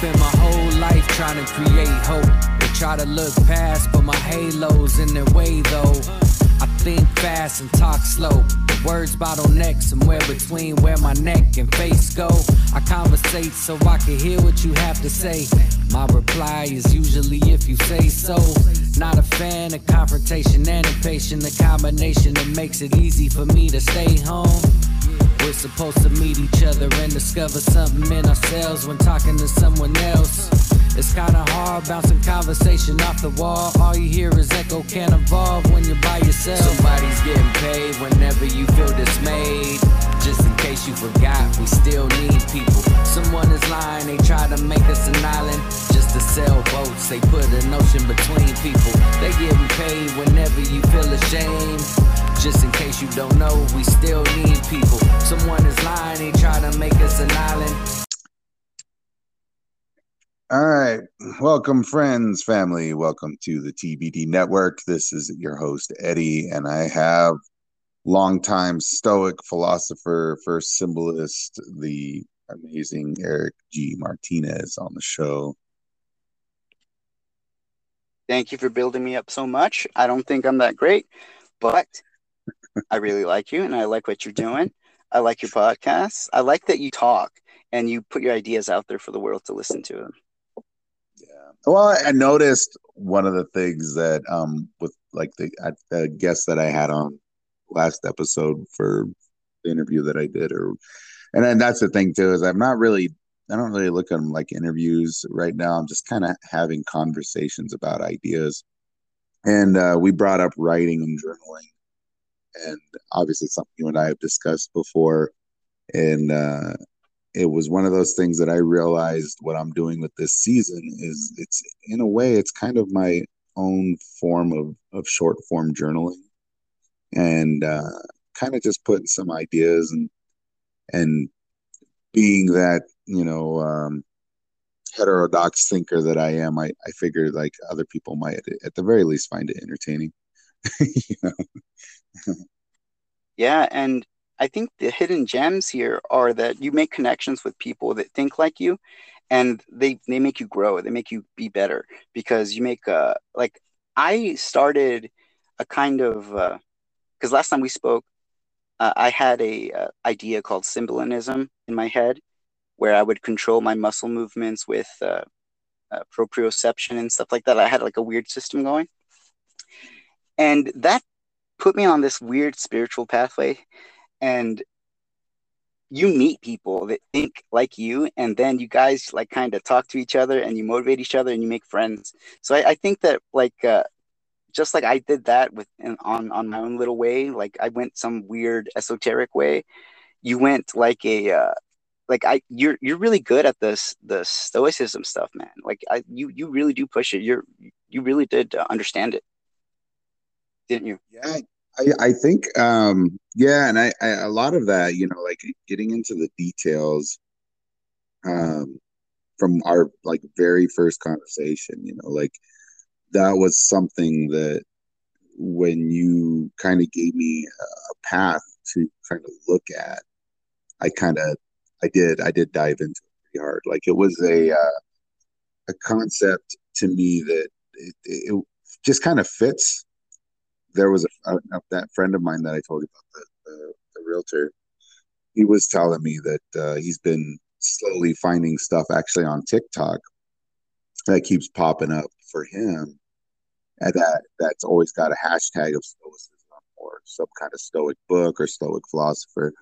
spent my whole life trying to create hope. They try to look past, but my halo's in their way though. I think fast and talk slow. Words bottleneck somewhere between where my neck and face go. I conversate so I can hear what you have to say. My reply is usually if you say so. Not a fan of confrontation and impatient, the combination that makes it easy for me to stay home. We're supposed to meet each other and discover something in ourselves when talking to someone else. It's kinda hard bouncing conversation off the wall. All you hear is echo can't evolve when you're by yourself. Somebody's getting paid whenever you feel dismayed. Just in case you forgot, we still need people. Someone is lying, they try to make us an island just to sell votes. They put an ocean between people. They getting paid whenever you feel ashamed. Just in case you don't know, we still need people. Someone is lying, they try to make us an island. All right. Welcome, friends, family. Welcome to the TBD Network. This is your host, Eddie, and I have longtime Stoic philosopher, first symbolist, the amazing Eric G. Martinez on the show. Thank you for building me up so much. I don't think I'm that great, but I really like you and I like what you're doing. I like your podcasts. I like that you talk and you put your ideas out there for the world to listen to them. Yeah. Well, I noticed one of the things that um with like the, the guest that I had on last episode for the interview that I did or and then that's the thing too is I'm not really I don't really look at them like interviews right now. I'm just kind of having conversations about ideas. And uh, we brought up writing and journaling and obviously something you and I have discussed before. And uh, it was one of those things that I realized what I'm doing with this season is it's in a way it's kind of my own form of of short form journaling, and uh, kind of just putting some ideas and and being that you know um, heterodox thinker that I am, I, I figured like other people might at the very least find it entertaining. Know? yeah, and I think the hidden gems here are that you make connections with people that think like you, and they they make you grow. They make you be better because you make uh like I started a kind of because uh, last time we spoke, uh, I had a uh, idea called symbolism in my head, where I would control my muscle movements with uh, uh, proprioception and stuff like that. I had like a weird system going, and that put me on this weird spiritual pathway. And you meet people that think like you and then you guys like kind of talk to each other and you motivate each other and you make friends. So i, I think that like uh, just like i did that with on on my own little way like i went some weird esoteric way. You went like a uh, like i you're you're really good at this the stoicism stuff man. Like i you you really do push it. You're you really did uh, understand it didn't you? Yeah, I, I think, um, yeah, and I, I, a lot of that, you know, like getting into the details, um, from our like very first conversation, you know, like that was something that when you kind of gave me a path to kind of look at, I kind of, I did, I did dive into it pretty hard. Like it was a, uh, a concept to me that it, it just kind of fits there was a, a, that friend of mine that I told you about the, the, the realtor. He was telling me that uh, he's been slowly finding stuff actually on TikTok that keeps popping up for him, and that that's always got a hashtag of stoicism or some kind of stoic book or stoic philosopher.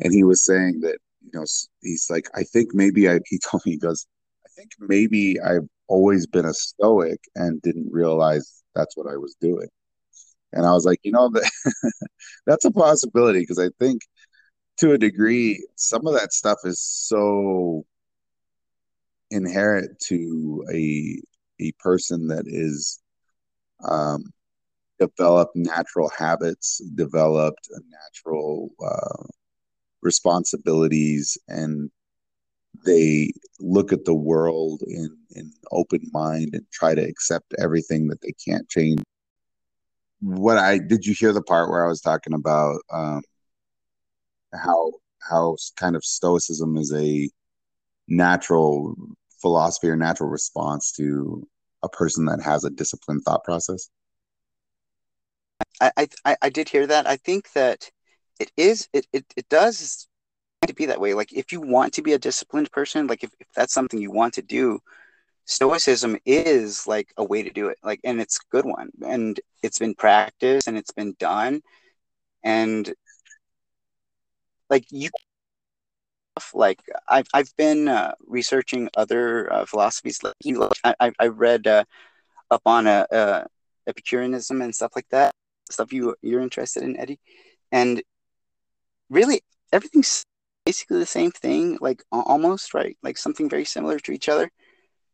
And he was saying that you know he's like I think maybe I he told me he goes I think maybe I've always been a stoic and didn't realize that's what I was doing. And I was like, you know, that that's a possibility because I think to a degree, some of that stuff is so inherent to a a person that is um, developed natural habits, developed natural uh, responsibilities, and they look at the world in in open mind and try to accept everything that they can't change what I did you hear the part where I was talking about um, how how kind of stoicism is a natural philosophy or natural response to a person that has a disciplined thought process? I I, I did hear that. I think that it is it, it, it does to be that way. Like if you want to be a disciplined person, like if, if that's something you want to do, stoicism is like a way to do it. Like and it's a good one. And it's been practiced and it's been done. And like you like I've I've been uh, researching other uh, philosophies. Like you I I read uh, up on uh, uh, Epicureanism and stuff like that. Stuff you you're interested in, Eddie, and really everything's basically the same thing. Like almost right, like something very similar to each other.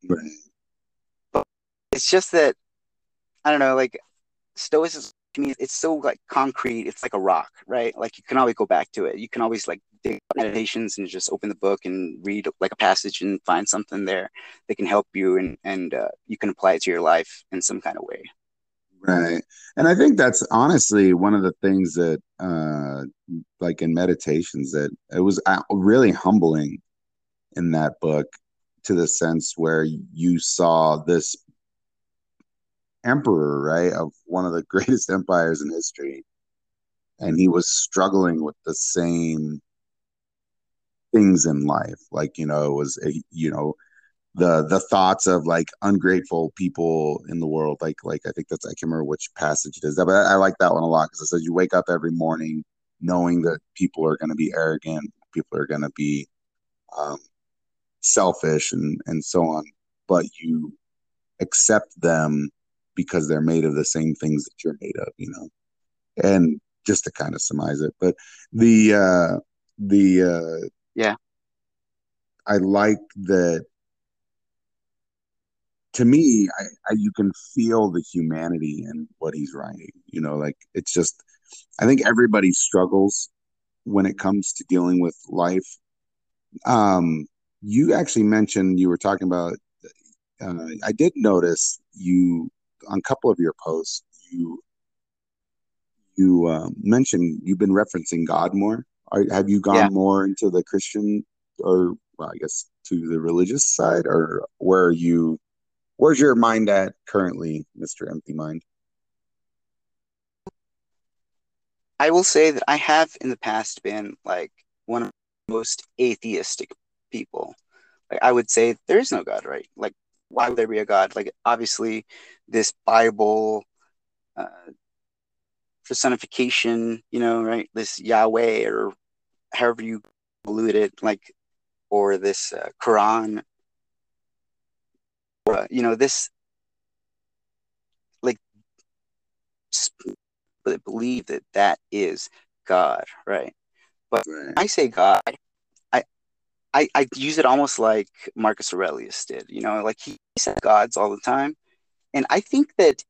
Right. But it's just that I don't know. Like Stoicism to me, it's so like concrete. It's like a rock, right? Like you can always go back to it. You can always like meditations and just open the book and read like a passage and find something there that can help you and and uh, you can apply it to your life in some kind of way right and i think that's honestly one of the things that uh like in meditations that it was uh, really humbling in that book to the sense where you saw this emperor right of one of the greatest empires in history and he was struggling with the same things in life. Like you know it was a, you know the the thoughts of like ungrateful people in the world. Like like i think that's i can't remember which passage it is but i, I like that one a lot because it says you wake up every morning knowing that people are going to be arrogant people are going to be um, selfish and and so on but you accept them because they're made of the same things that you're made of you know and just to kind of surmise it but the uh the uh yeah. I like that to me, I, I, you can feel the humanity in what he's writing. You know, like it's just I think everybody struggles when it comes to dealing with life. Um, you actually mentioned you were talking about. Uh, I did notice you on a couple of your posts. You you uh, mentioned you've been referencing God more. Are, have you gone yeah. more into the Christian or well, I guess to the religious side, or where are you? Where's your mind at currently, Mister Empty Mind? I will say that I have in the past been like one of the most atheistic people. Like I would say there is no God, right? Like why would there be a God? Like obviously this Bible uh, personification, you know, right? This Yahweh or however you allude it, like, or this uh, Quran, or, uh, you know, this, like, believe that that is God, right? But right. I say God, I, I use it almost like Marcus Aurelius did, you know, like he said gods all the time. And I think that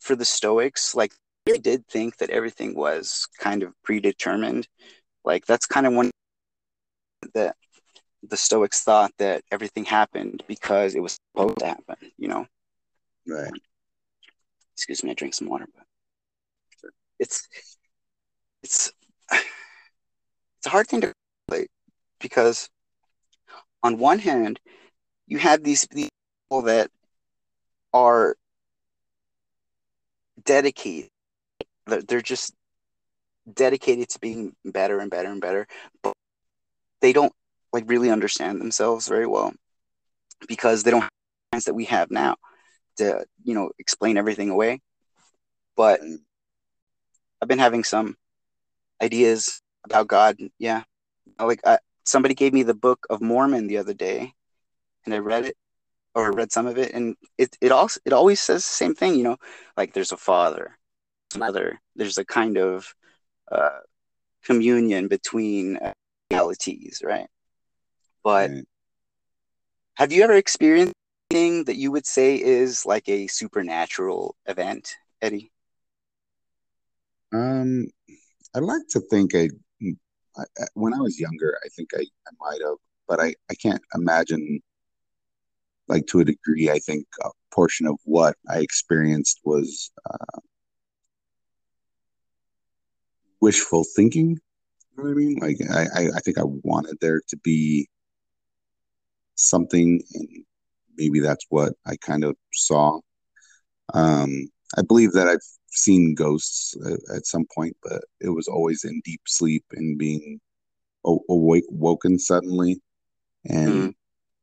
for the Stoics, like, really did think that everything was kind of predetermined. Like, that's kind of one that the Stoics thought that everything happened because it was supposed to happen, you know? Right. Excuse me, I drink some water, but it's it's it's a hard thing to because on one hand, you have these, people that are dedicated. They're just dedicated to being better and better and better, but they don't like really understand themselves very well because they don't have the that we have now to you know explain everything away but i've been having some ideas about god yeah like I, somebody gave me the book of mormon the other day and i read it or read some of it and it, it also it always says the same thing you know like there's a father mother there's a kind of uh, communion between uh, realities, right? But right. have you ever experienced anything that you would say is like a supernatural event, Eddie? Um, I'd like to think I, I when I was younger, I think I, I might have, but I, I can't imagine like to a degree. I think a portion of what I experienced was uh, wishful thinking You know what I mean? Like I, I, I think I wanted there to be something, and maybe that's what I kind of saw. Um, I believe that I've seen ghosts at, at some point, but it was always in deep sleep and being awake, woken suddenly, and mm.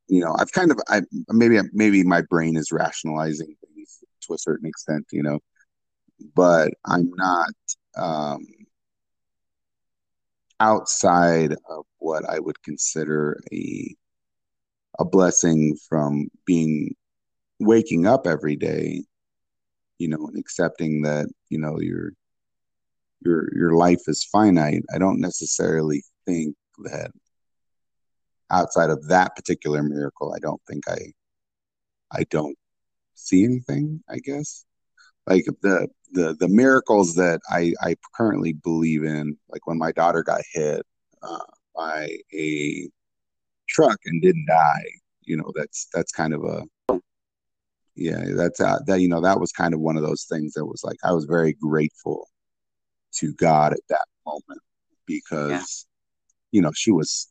you know, I've kind of, I maybe maybe my brain is rationalizing things to a certain extent, you know, but I'm not um, outside of what I would consider a a blessing from being waking up every day you know and accepting that you know your your your life is finite i don't necessarily think that outside of that particular miracle i don't think i i don't see anything i guess. Like the the the miracles that i i currently believe in like when my daughter got hit uh, by a truck and didn't die you know that's that's kind of a yeah that's uh, that you know that was kind of one of those things that was like i was very grateful to god at that moment because yeah. you know she was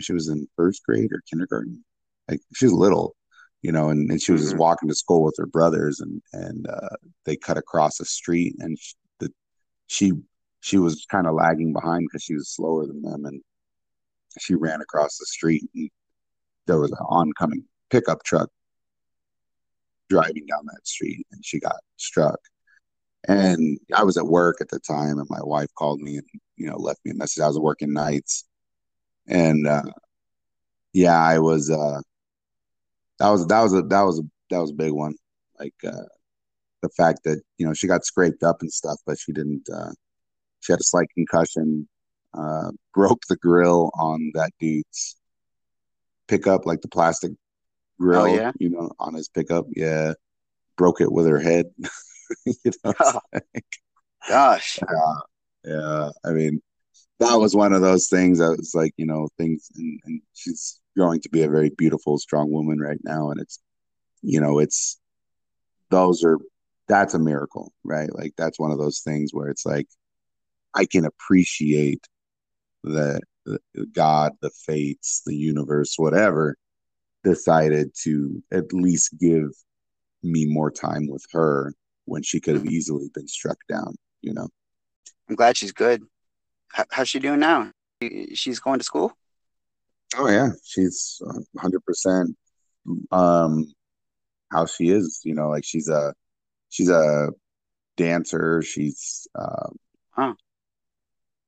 she was in first grade or kindergarten like she was little you know and, and she was mm-hmm. just walking to school with her brothers and and uh, they cut across the street and she, the, she she was kind of lagging behind because she was slower than them and she ran across the street and there was an oncoming pickup truck driving down that street and she got struck. And I was at work at the time and my wife called me and, you know, left me a message. I was working nights. And uh yeah, I was uh that was that was a that was a that was a big one. Like uh the fact that, you know, she got scraped up and stuff, but she didn't uh she had a slight concussion, uh broke the grill on that dude's pickup, like the plastic Oh, grill, oh, yeah? you know, on his pickup. Yeah. Broke it with her head. you know oh, gosh. Yeah. Yeah. I mean, that was one of those things that was like, you know, things and, and she's growing to be a very beautiful, strong woman right now. And it's, you know, it's those are that's a miracle, right? Like that's one of those things where it's like I can appreciate that God, the fates, the universe, whatever, decided to at least give me more time with her when she could have easily been struck down, you know. I'm glad she's good. How, how's she doing now? She's going to school? Oh yeah, she's 100% um how she is, you know, like she's a she's a dancer, she's um huh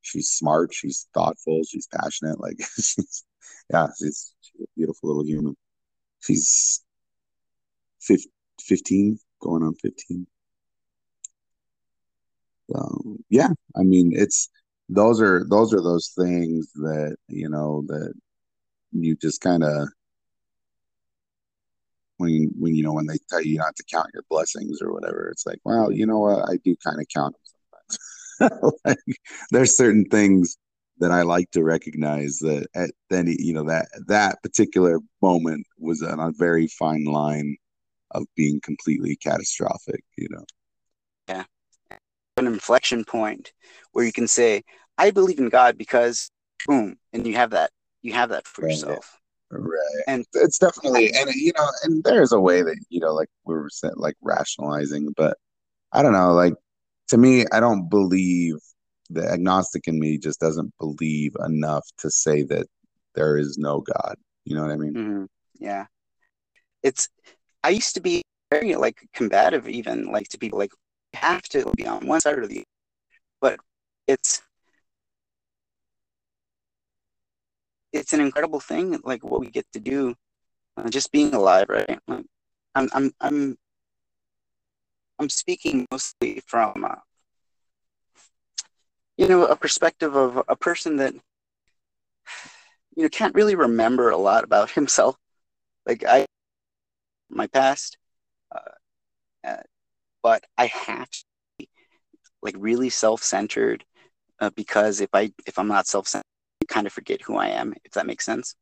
she's smart, she's thoughtful, she's passionate. Like she's yeah, she's, she's a beautiful little human. She's 15, going on 15. So yeah, I mean it's those are those are those things that you know that you just kind of when when you know when they tell you not to count your blessings or whatever it's like well you know what i do kind of count them sometimes like, there's certain things that I like to recognize that at then you know that that particular moment was on a very fine line of being completely catastrophic, you know. Yeah. An inflection point where you can say, I believe in God because boom, and you have that you have that for right. yourself. Right. And it's definitely and you know, and there's a way that, you know, like we were saying, like rationalizing, but I don't know, like to me, I don't believe the agnostic in me just doesn't believe enough to say that there is no God. You know what I mean? Mm-hmm. Yeah. It's, I used to be very like combative, even like to people like, have to be on one side or the other. But it's, it's an incredible thing, like what we get to do, uh, just being alive, right? Like, I'm, I'm, I'm I'm speaking mostly from, uh, you know, a perspective of a person that, you know, can't really remember a lot about himself. Like I, my past, uh, uh, but I have to be like really self-centered uh, because if I if I'm not self-centered, I kind of forget who I am. If that makes sense.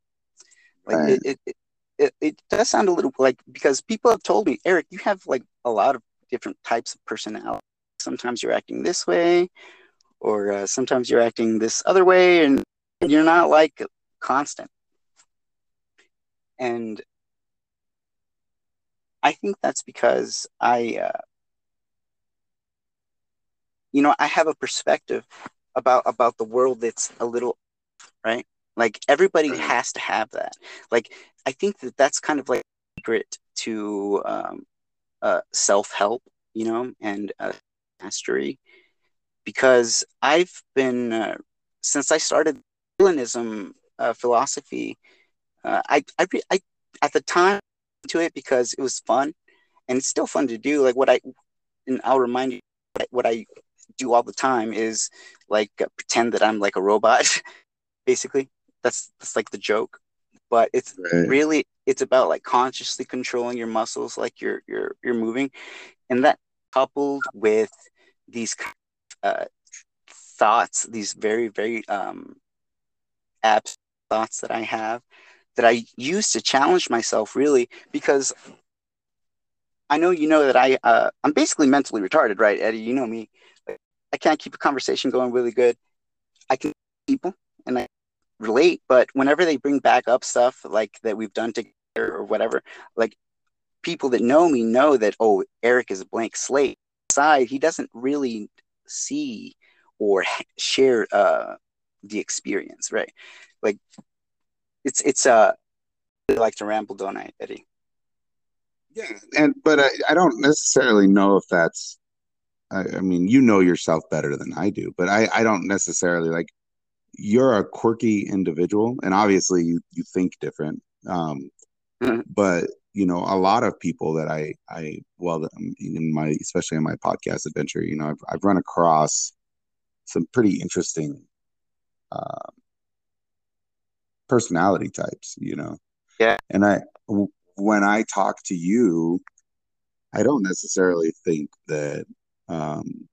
Like right. it, it, it, it does sound a little like because people have told me, Eric, you have like a lot of different types of personality. Sometimes you're acting this way, or uh, sometimes you're acting this other way, and you're not like constant. and I think that's because I, uh, you know, I have a perspective about about the world that's a little right. Like everybody has to have that. Like I think that that's kind of like secret to um, uh, self help, you know, and uh, mastery. Because I've been uh, since I started Hellenism uh, philosophy, uh, I, I I at the time to it because it was fun, and it's still fun to do. Like what I, and I'll remind you what I do all the time is like uh, pretend that I'm like a robot, basically. That's that's like the joke, but it's right. really it's about like consciously controlling your muscles, like you're you're you're moving, and that coupled with these uh, thoughts, these very very um, abstract thoughts that I have that I use to challenge myself really because I know you know that I uh, I'm basically mentally retarded, right, Eddie? You know me. I can't keep a conversation going really good. I can people and I relate, but whenever they bring back up stuff like that we've done together or whatever, like people that know me know that oh, Eric is a blank slate. Side, he doesn't really see or share uh, the experience, right? Like it's it's uh I like to ramble, don't I, Eddie? Yeah, and but I, I don't necessarily know if that's. I, I mean, you know yourself better than I do, but I I don't necessarily like. You're a quirky individual, and obviously you you think different. Um, mm-hmm. but you know, a lot of people that I I well in my especially in my podcast adventure, you know, I've I've run across some pretty interesting. Uh, personality types, you know. Yeah. And I when I talk to you, I don't necessarily think that um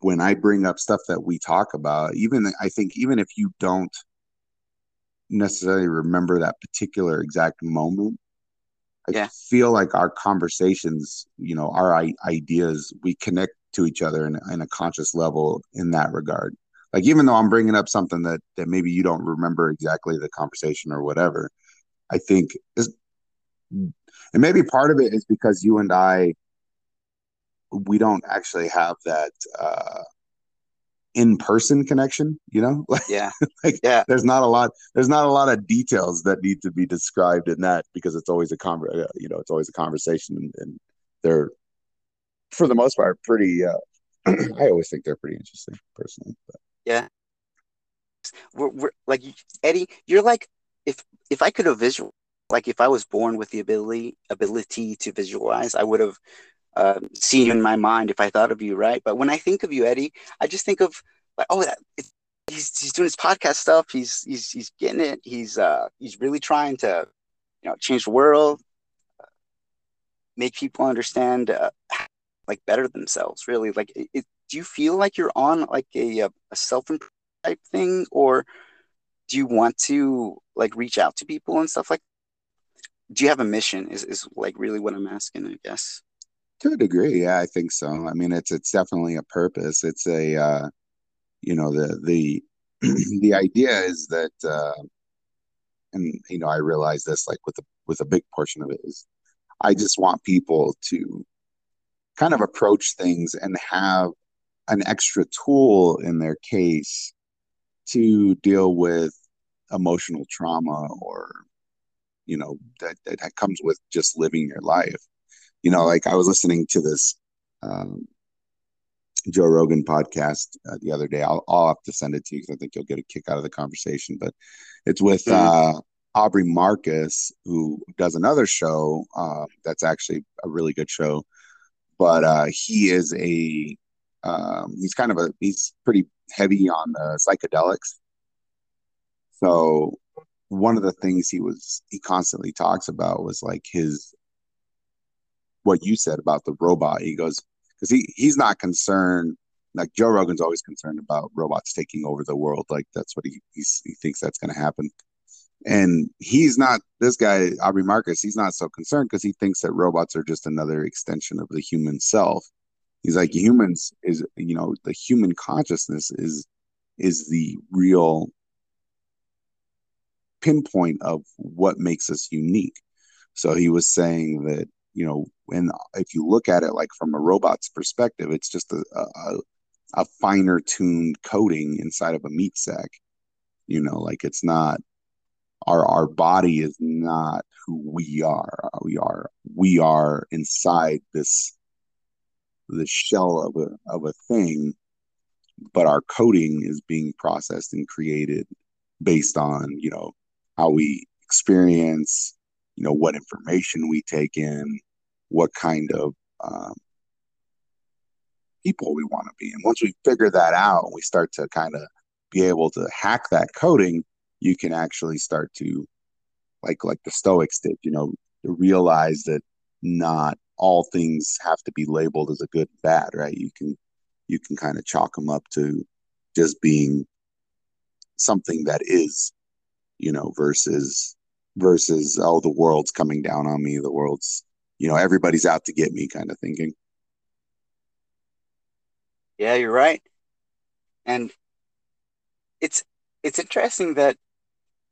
when I bring up stuff that we talk about, even I think even if you don't necessarily remember that particular exact moment, I yeah. feel like our conversations, you know, our ideas, we connect to each other in, in a conscious level in that regard like even though i'm bringing up something that that maybe you don't remember exactly the conversation or whatever i think is and maybe part of it is because you and i we don't actually have that uh in-person connection you know like yeah like yeah there's not a lot there's not a lot of details that need to be described in that because it's always a con uh, you know it's always a conversation and, and they're for the most part pretty uh i always think they're pretty interesting personally but. Yeah. We're, we're like Eddie, you're like if if I could have visual like if I was born with the ability ability to visualize, I would have uh, seen you in my mind if I thought of you, right? But when I think of you, Eddie, I just think of like, oh, that, he's he's doing his podcast stuff. He's he's he's getting it. He's uh he's really trying to you know change the world, uh, make people understand uh, like better themselves. Really, like it, it, do you feel like you're on like a, a self type thing or do you want to like reach out to people and stuff like do you have a mission is, is like really what i'm asking i guess to a degree yeah i think so. I mean it's it's definitely a purpose. It's a uh you know the the the idea is that uh and you know i realize this like with a with a big portion of it is i just want people to kind of approach things and have an extra tool in their case to deal with emotional trauma or you know that, that comes with just living your life you know like i was listening to this um, joe rogan podcast uh, the other day I'll, I'll have to send it to you because i think you'll get a kick out of the conversation but it's with mm-hmm. uh, aubrey marcus who does another show uh, that's actually a really good show but uh, he is a um, he's kind of a he's pretty heavy on the psychedelics. So one of the things he was he constantly talks about was like his what you said about the robot. He goes because he he's not concerned. Like Joe Rogan's always concerned about robots taking over the world. Like that's what he he thinks that's going to happen. And he's not this guy Aubrey Marcus. He's not so concerned because he thinks that robots are just another extension of the human self he's like humans is you know the human consciousness is is the real pinpoint of what makes us unique So he was saying that, you know, and if you look at it like from a robot's perspective, it's just a, a, a finer tuned coating inside of a meat sack. You know, like it's not our our body is not who we are. We are we are inside this the shell of a of a thing, but our coating is being processed and created based on you know how we experience, you know what information we take in, what kind of um, people we want to be. And once we figure that out, and we start to kind of be able to hack that coding, you can actually start to, like like the Stoics did, you know, realize that not all things have to be labeled as a good and bad, right? You can you can kind of chalk them up to just being something that is, you know, versus versus oh the world's coming down on me, the world's you know everybody's out to get me kind of thinking. Yeah, you're right. And it's it's interesting that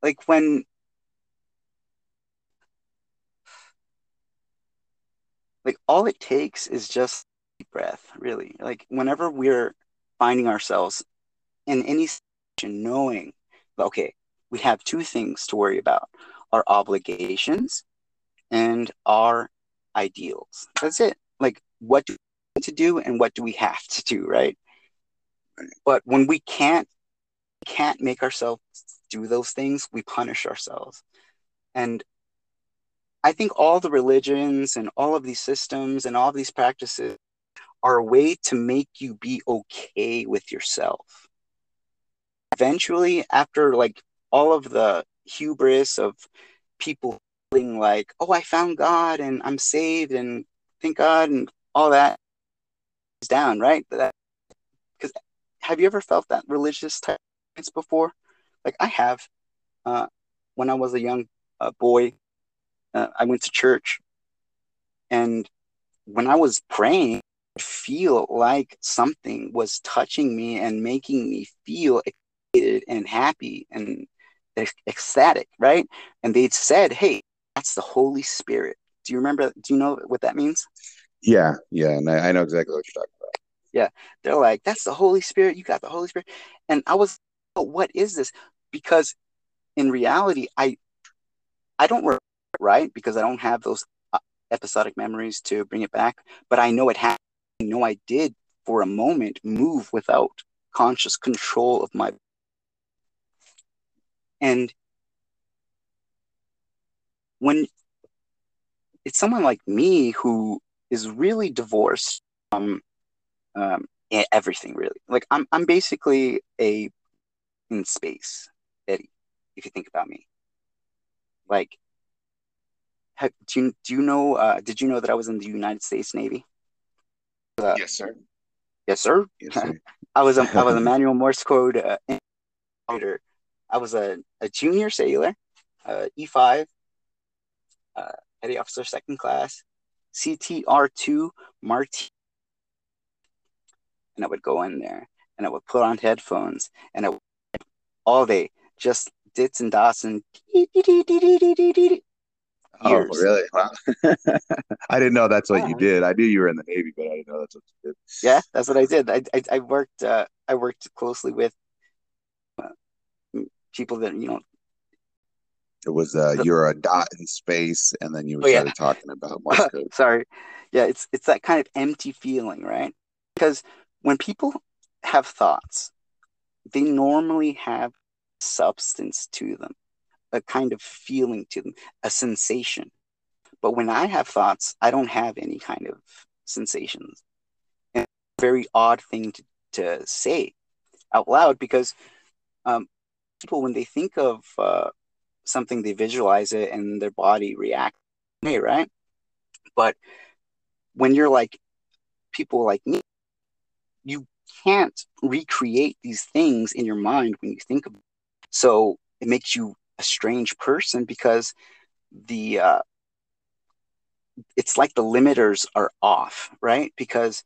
like when like all it takes is just breath, really. Like whenever we're finding ourselves in any situation, knowing, okay, we have two things to worry about our obligations and our ideals. That's it. Like, what do we to do and what do we have to do, right? But when we can't can't make ourselves do those things, we punish ourselves. And I think all the religions and all of these systems and all of these practices are a way to make you be okay with yourself. Eventually, after like all of the hubris of people feeling like, oh, I found God and I'm saved and thank God and all that is down, right? Because have you ever felt that religious type before? Like I have. Uh, when I was a young uh, boy, uh, I went to church, and when I was praying, I feel like something was touching me and making me feel excited and happy and ecstatic, right? And they said, "Hey, that's the Holy Spirit." Do you remember? Do you know what that means? Yeah, yeah, and I, I know exactly what you're talking about. Yeah, they're like, "That's the Holy Spirit. You got the Holy Spirit," and I was, oh, "What is this?" Because in reality, I, I don't right? Because I don't have those uh, episodic memories to bring it back. But I know it happened. I know I did for a moment move without conscious control of my. And when it's someone like me who is really divorced from um, everything, really. Like I'm, I'm basically a in space, Eddie. If you think about me, like have, do you do you know? Uh, did you know that I was in the United States Navy? Uh, yes, sir. Yes, sir. Yes, sir. I was a I was a manual Morse code uh, I was a, a junior sailor, uh, E five, uh, petty officer second class, CTR two Marty, and I would go in there and I would put on headphones and I would, all day just dits and dots and Oh, years. Oh, really? Wow. I didn't know that's what yeah. you did. I knew you were in the Navy, but I didn't know that's what you did. Yeah, that's what I did. I I, I worked uh, I worked closely with uh, people that you know. It was uh, the, you're a dot in space, and then you oh, started yeah. talking about Morse code. Sorry, yeah, it's it's that kind of empty feeling, right? Because when people have thoughts, they normally have substance to them a kind of feeling to them, a sensation. But when I have thoughts, I don't have any kind of sensations. And a very odd thing to, to say out loud because um, people, when they think of uh, something, they visualize it and their body reacts, hey right? But when you're like people like me, you can't recreate these things in your mind when you think of. So it makes you a strange person because the uh, it's like the limiters are off, right? Because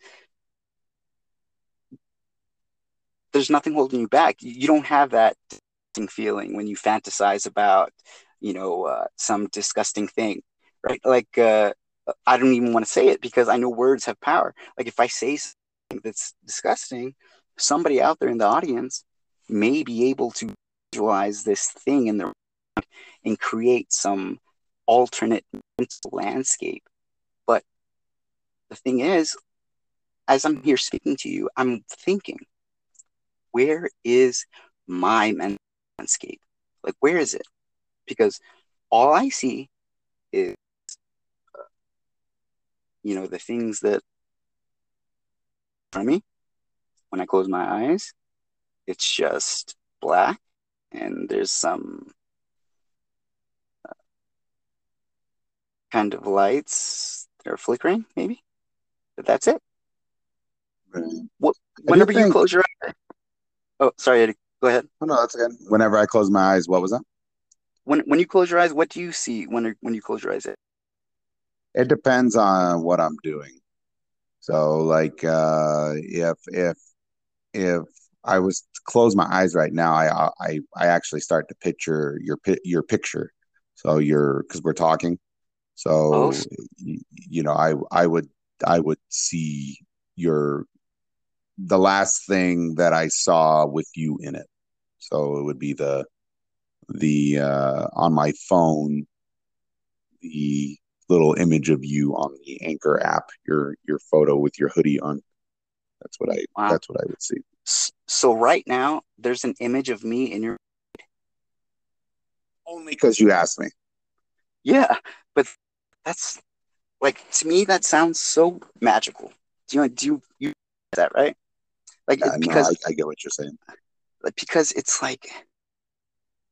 there's nothing holding you back. You don't have that feeling when you fantasize about, you know, uh, some disgusting thing, right? Like uh, I don't even want to say it because I know words have power. Like if I say something that's disgusting, somebody out there in the audience may be able to visualize this thing in their and create some alternate mental landscape. But the thing is, as I'm here speaking to you, I'm thinking, where is my mental landscape? Like, where is it? Because all I see is, uh, you know, the things that for me when I close my eyes, it's just black and there's some uh, kind of lights that are flickering, maybe. But that's it. Right. What, whenever you close your eyes. Oh, sorry, Eddie. Go ahead. Oh, no, that's again. Whenever I close my eyes, what was that? When when you close your eyes, what do you see when when you close your eyes? It depends on what I'm doing. So, like, uh, if if if I was to close my eyes right now, I I I actually start to picture your your picture. So you're because we're talking. So oh. you, you know, I I would I would see your the last thing that I saw with you in it. So it would be the the uh, on my phone the little image of you on the Anchor app, your your photo with your hoodie on. That's what I wow. that's what I would see. So right now there's an image of me in your only because you asked me. Yeah, but that's like to me that sounds so magical. Do you do you, you that right? Like yeah, because no, I, I get what you're saying. Because it's like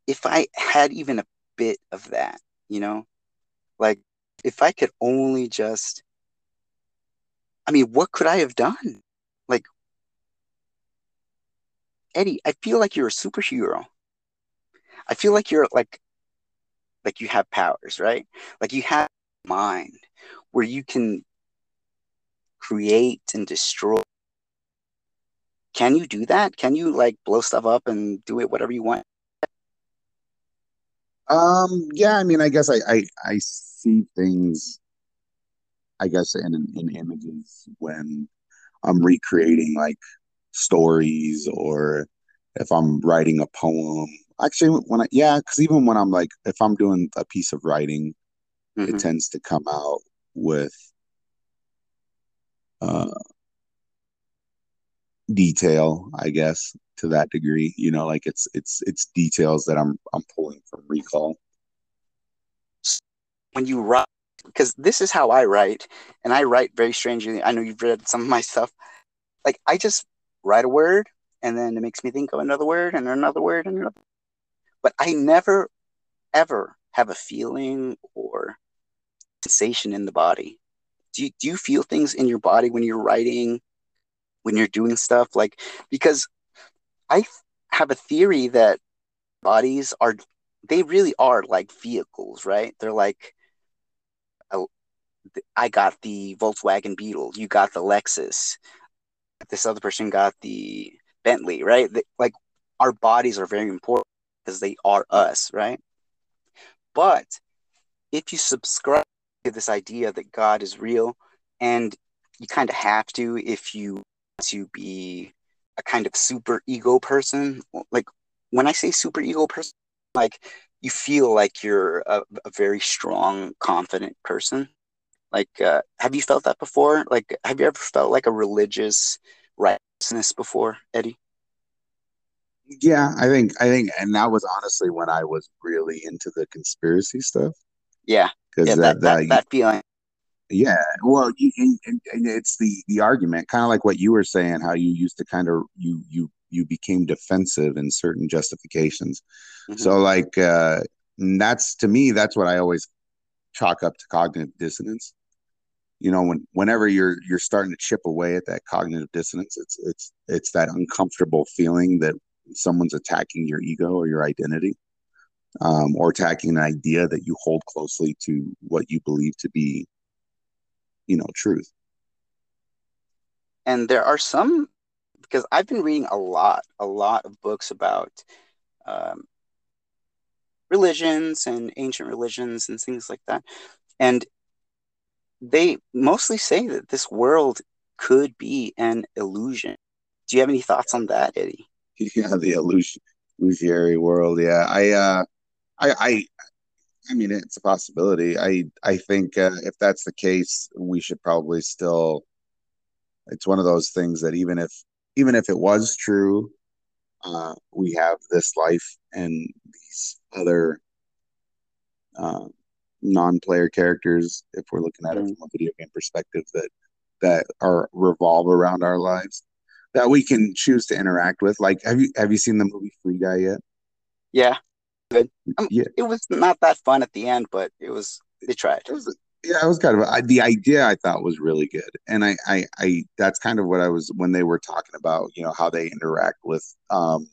if I had even a bit of that, you know, like if I could only just, I mean, what could I have done? Like, Eddie, I feel like you're a superhero. I feel like you're like, like you have powers, right? Like you have mind where you can create and destroy. Can you do that? Can you like blow stuff up and do it whatever you want? Um, yeah, I mean, I guess I, I, I see things, I guess, in, in images when I'm recreating like stories or if I'm writing a poem. Actually, when I, yeah, because even when I'm like, if I'm doing a piece of writing, mm-hmm. it tends to come out with uh, detail, I guess, to that degree. You know, like it's it's it's details that I'm I'm pulling from recall. When you write, because this is how I write, and I write very strangely. I know you've read some of my stuff. Like I just write a word, and then it makes me think of another word and another word and another. But I never, ever have a feeling or sensation in the body. Do you, do you feel things in your body when you're writing when you're doing stuff like because i have a theory that bodies are they really are like vehicles right they're like I got the Volkswagen Beetle, you got the Lexus, this other person got the Bentley, right? like our bodies are very important because they are us, right? But if you subscribe to this idea that God is real, and you kind of have to if you to be a kind of super ego person. Like when I say super ego person, like you feel like you're a, a very strong, confident person. Like, uh, have you felt that before? Like, have you ever felt like a religious righteousness before, Eddie? Yeah, I think I think, and that was honestly when I was really into the conspiracy stuff. Yeah, because yeah, that, that, that, that feeling yeah, well, you, and, and it's the the argument, kind of like what you were saying, how you used to kind of you you you became defensive in certain justifications. Mm-hmm. So, like, uh, that's to me, that's what I always chalk up to cognitive dissonance. You know, when whenever you're you're starting to chip away at that cognitive dissonance, it's it's it's that uncomfortable feeling that someone's attacking your ego or your identity, um, or attacking an idea that you hold closely to what you believe to be you know truth and there are some because i've been reading a lot a lot of books about um, religions and ancient religions and things like that and they mostly say that this world could be an illusion. Do you have any thoughts on that, Eddie? Yeah, the illusion, illusionary world. Yeah, I, uh, I, I, I mean, it's a possibility. I, I think uh, if that's the case, we should probably still. It's one of those things that even if, even if it was true, uh, we have this life and these other uh, non-player characters if we're looking at it mm. from a video game perspective that that are revolve around our lives that we can choose to interact with like have you have you seen the movie free guy yet yeah good. Um, yeah. it was not that fun at the end but it was they tried. It was yeah it was kind of I, the idea i thought was really good. And I, I i that's kind of what i was when they were talking about you know how they interact with um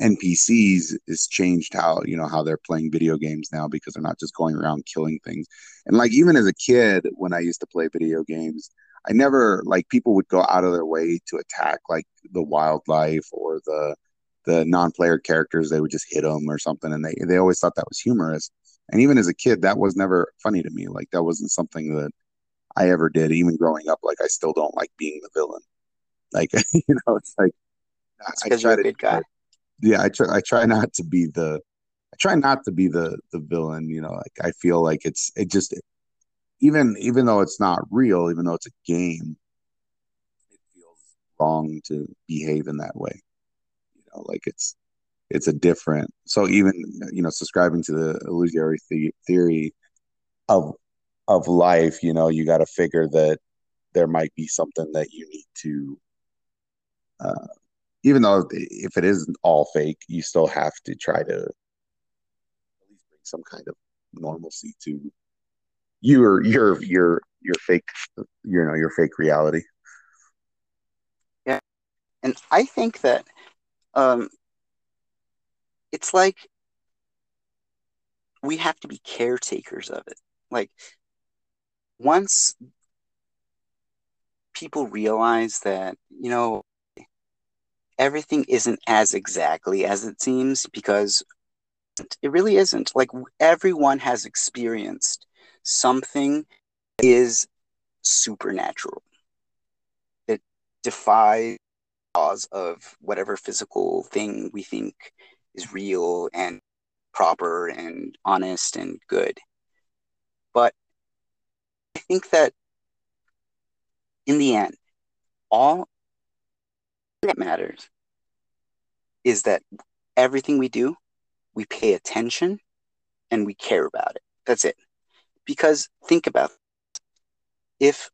NPCs has changed how you know how they're playing video games now because they're not just going around killing things. And like even as a kid, when I used to play video games, I never like people would go out of their way to attack like the wildlife or the the non-player characters. They would just hit them or something, and they they always thought that was humorous. And even as a kid, that was never funny to me. Like that wasn't something that I ever did. Even growing up, like I still don't like being the villain. Like you know, it's like because you're a good guy yeah, I try I try not to be the I try not to be the the villain, you know, like I feel like it's it just even even though it's not real, even though it's a game, it feels wrong to behave in that way. Know, like it's it's a different so even you know subscribing to the illusory the- theory of of life you know you got to figure that there might be something that you need to uh, even though if it isn't all fake, you still have to try to at least bring some kind of normalcy to your your your your fake you know your fake reality. Yeah, and I think that um, it's like we have to be caretakers of it. Like once people realize that you know everything isn't as exactly as it seems because it really isn't. Like everyone has experienced something is supernatural. It defies laws of whatever physical thing we think is real and proper and honest and good. But I think that in the end, all that matters is that everything we do, we pay attention and we care about it. That's it. Because think about if,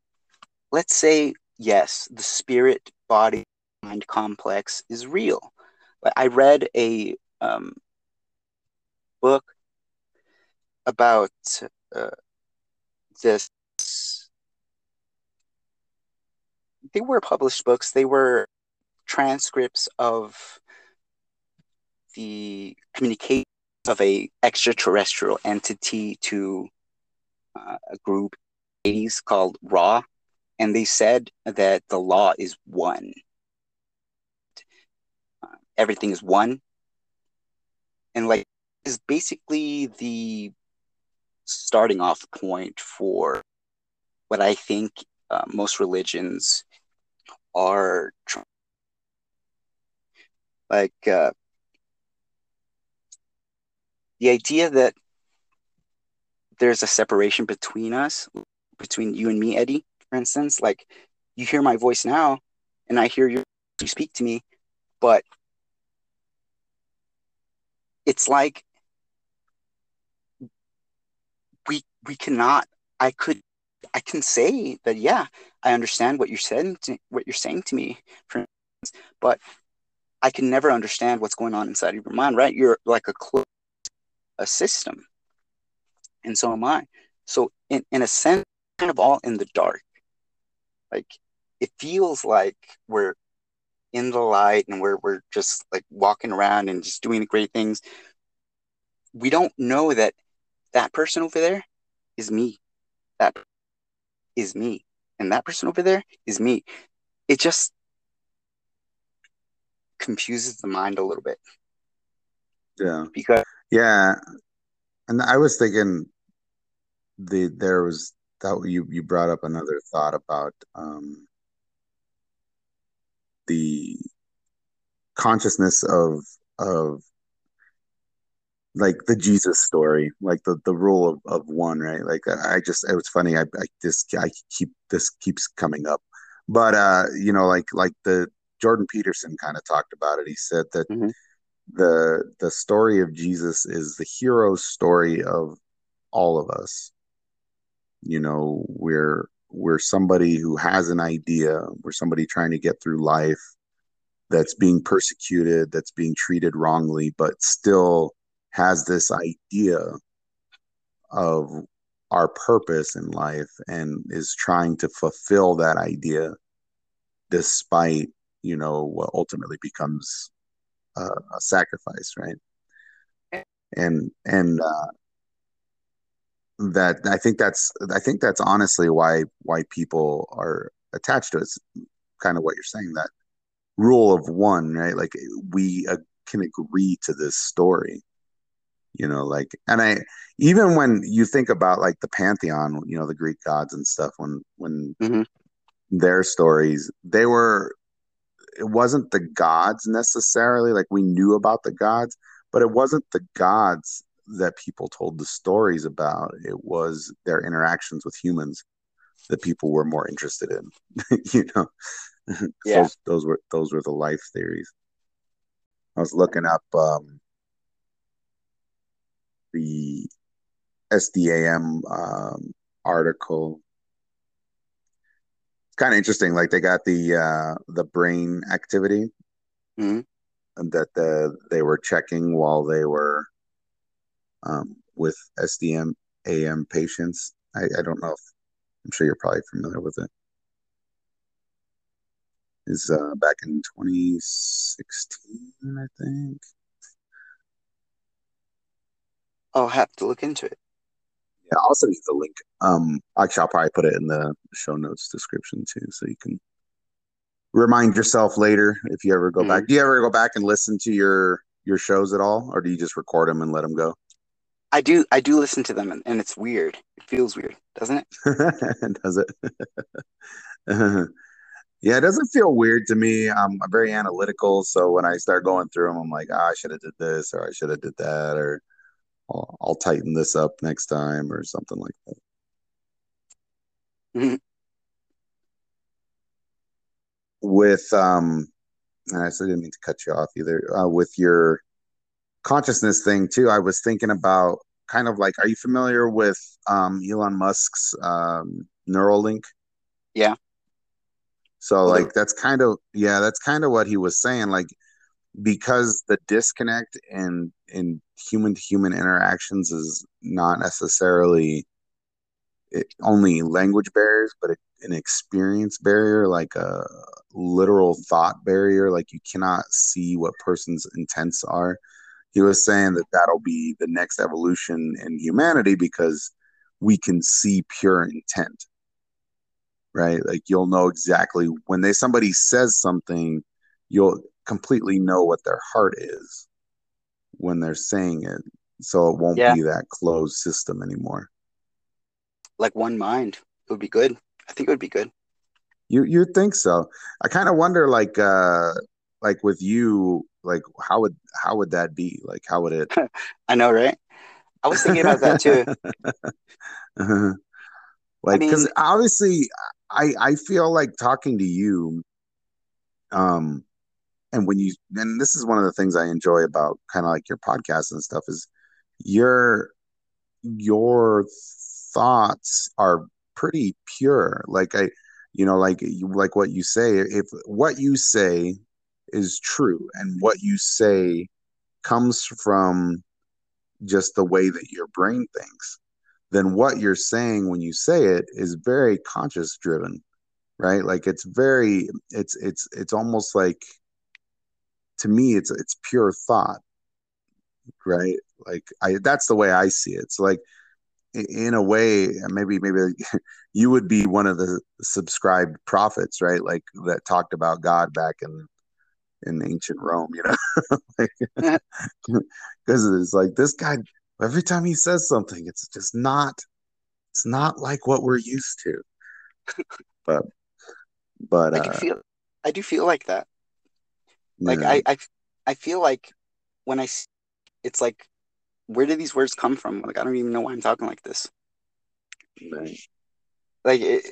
let's say, yes, the spirit body mind complex is real. I read a um, book about uh, this. They were published books. They were transcripts of the communication of a extraterrestrial entity to uh, a group 80s called Ra, and they said that the law is one. Everything is one, and like is basically the starting off point for what I think uh, most religions are trying like uh, the idea that there's a separation between us, between you and me, Eddie, for instance, like you hear my voice now and I hear you speak to me, but it's like we we cannot I could I can say that yeah, I understand what you're saying to, what you're saying to me, but I can never understand what's going on inside of your mind, right? You're like a closed a system. And so am I. So in, in a sense, kind of all in the dark. Like it feels like we're in the light and we're we're just like walking around and just doing great things. We don't know that that person over there is me. That is me. And that person over there is me. It just confuses the mind a little bit. Yeah. Because yeah, and I was thinking the there was that you you brought up another thought about um the consciousness of of like the Jesus story, like the the rule of, of one, right? Like I just it was funny. I, I just I keep this keeps coming up, but uh, you know, like like the Jordan Peterson kind of talked about it. He said that mm-hmm. the the story of Jesus is the hero story of all of us. You know, we're we're somebody who has an idea. We're somebody trying to get through life that's being persecuted, that's being treated wrongly, but still has this idea of our purpose in life and is trying to fulfill that idea despite you know what ultimately becomes a, a sacrifice right and and uh, that i think that's i think that's honestly why why people are attached to it it's kind of what you're saying that rule of one right like we uh, can agree to this story you know like and i even when you think about like the pantheon you know the greek gods and stuff when when mm-hmm. their stories they were it wasn't the gods necessarily like we knew about the gods but it wasn't the gods that people told the stories about it was their interactions with humans that people were more interested in you know yeah. those, those were those were the life theories i was looking up um the SDAM um, article. It's kind of interesting. Like they got the uh, the brain activity mm-hmm. that the they were checking while they were um, with SDM AM patients. I, I don't know if I'm sure you're probably familiar with it. Is uh, back in 2016, I think. I'll have to look into it. Yeah, I'll send you the link. Um, actually, I'll probably put it in the show notes description too, so you can remind yourself later if you ever go mm-hmm. back. Do you ever go back and listen to your your shows at all, or do you just record them and let them go? I do. I do listen to them, and, and it's weird. It feels weird, doesn't it? Does it? yeah, it doesn't feel weird to me. I'm, I'm very analytical, so when I start going through them, I'm like, oh, I should have did this, or I should have did that, or I'll, I'll tighten this up next time or something like that. Mm-hmm. With um, and I didn't mean to cut you off either. Uh, with your consciousness thing too, I was thinking about kind of like, are you familiar with um, Elon Musk's um, Neuralink? Yeah. So like that's kind of yeah, that's kind of what he was saying. Like because the disconnect in in human to human interactions is not necessarily it, only language barriers, but an experience barrier, like a literal thought barrier. Like you cannot see what person's intents are. He was saying that that'll be the next evolution in humanity because we can see pure intent, right? Like you'll know exactly when they somebody says something, you'll completely know what their heart is when they're saying it. So it won't yeah. be that closed system anymore. Like one mind. It would be good. I think it would be good. You you think so. I kind of wonder like uh like with you like how would how would that be like how would it i know right i was thinking about that too uh-huh. like because I mean, obviously i i feel like talking to you um and when you and this is one of the things I enjoy about kind of like your podcast and stuff is your your thoughts are pretty pure. Like I, you know, like you like what you say. If what you say is true and what you say comes from just the way that your brain thinks, then what you're saying when you say it is very conscious driven, right? Like it's very, it's it's it's almost like to me it's it's pure thought right? Like i that's the way i see it. So like in a way maybe maybe you would be one of the subscribed prophets right? Like that talked about god back in in ancient rome you know because it's like this guy every time he says something it's just not it's not like what we're used to. but but I uh do feel I do feel like that. Like yeah, I I I feel like when I, it's like where do these words come from? Like I don't even know why I'm talking like this. right. Like it,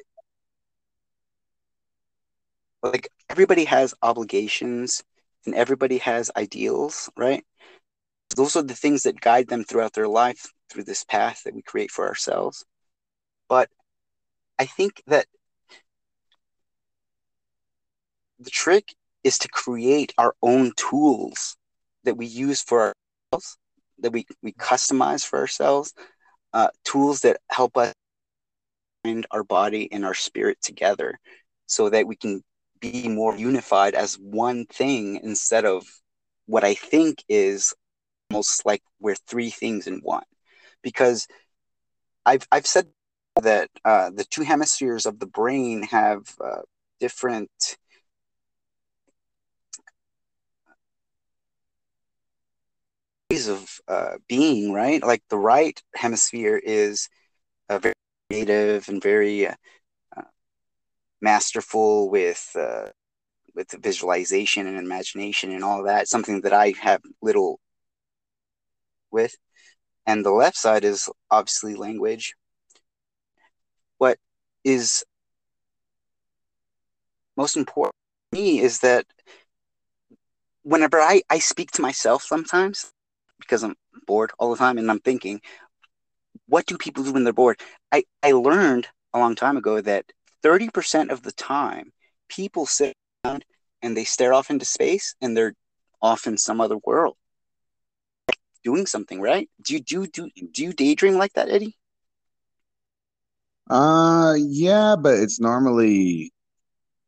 like everybody has obligations and everybody has ideals, right? Those are the things that guide them throughout their life through this path that we create for ourselves. But I think that the trick is to create our own tools that we use for ourselves, that we, we customize for ourselves, uh, tools that help us find our body and our spirit together so that we can be more unified as one thing instead of what I think is almost like we're three things in one. Because I've, I've said that uh, the two hemispheres of the brain have uh, different ways of uh, being, right? Like the right hemisphere is very creative and very uh, masterful with uh, with visualization and imagination and all that. Something that I have little with, and the left side is obviously language. What is most important to me is that whenever I, I speak to myself sometimes because I'm bored all the time and I'm thinking, what do people do when they're bored? I, I learned a long time ago that 30% of the time people sit around and they stare off into space and they're off in some other world doing something, right? Do you do do do you daydream like that, Eddie? Uh yeah, but it's normally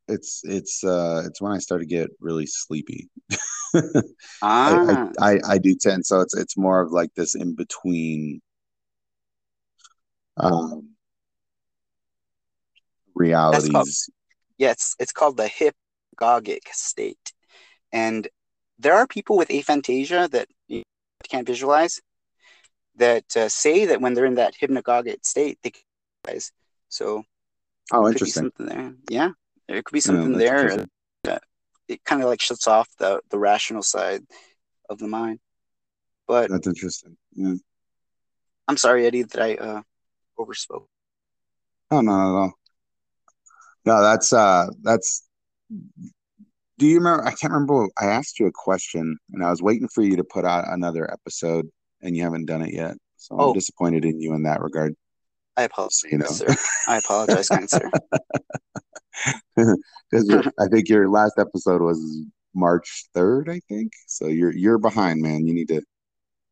it's it's uh it's when I start to get really sleepy. I, I Ah, I I do tend so it's it's more of like this in between um called realities. yeah, it's it's called the hypnagogic state. And there are people with aphantasia that you can't visualize that uh, say that when they're in that hypnagogic state, they can visualize. So Oh, it could be interesting. something there. Yeah, there could be something there. Uh, it kind of like shuts off the the rational side of the mind. But That's interesting. Yeah. I'm sorry, Eddie, that I uh, overspoke. Oh, no, no, no. No, that's uh that's do you remember I can't remember I asked you a question and I was waiting for you to put out another episode and you haven't done it yet. So I'm Oh, disappointed in you in that regard. I apologize, So, you know. sir. I apologize, kind sir. I think your last episode was March 3rd, I think. So you're you're behind, man. You need to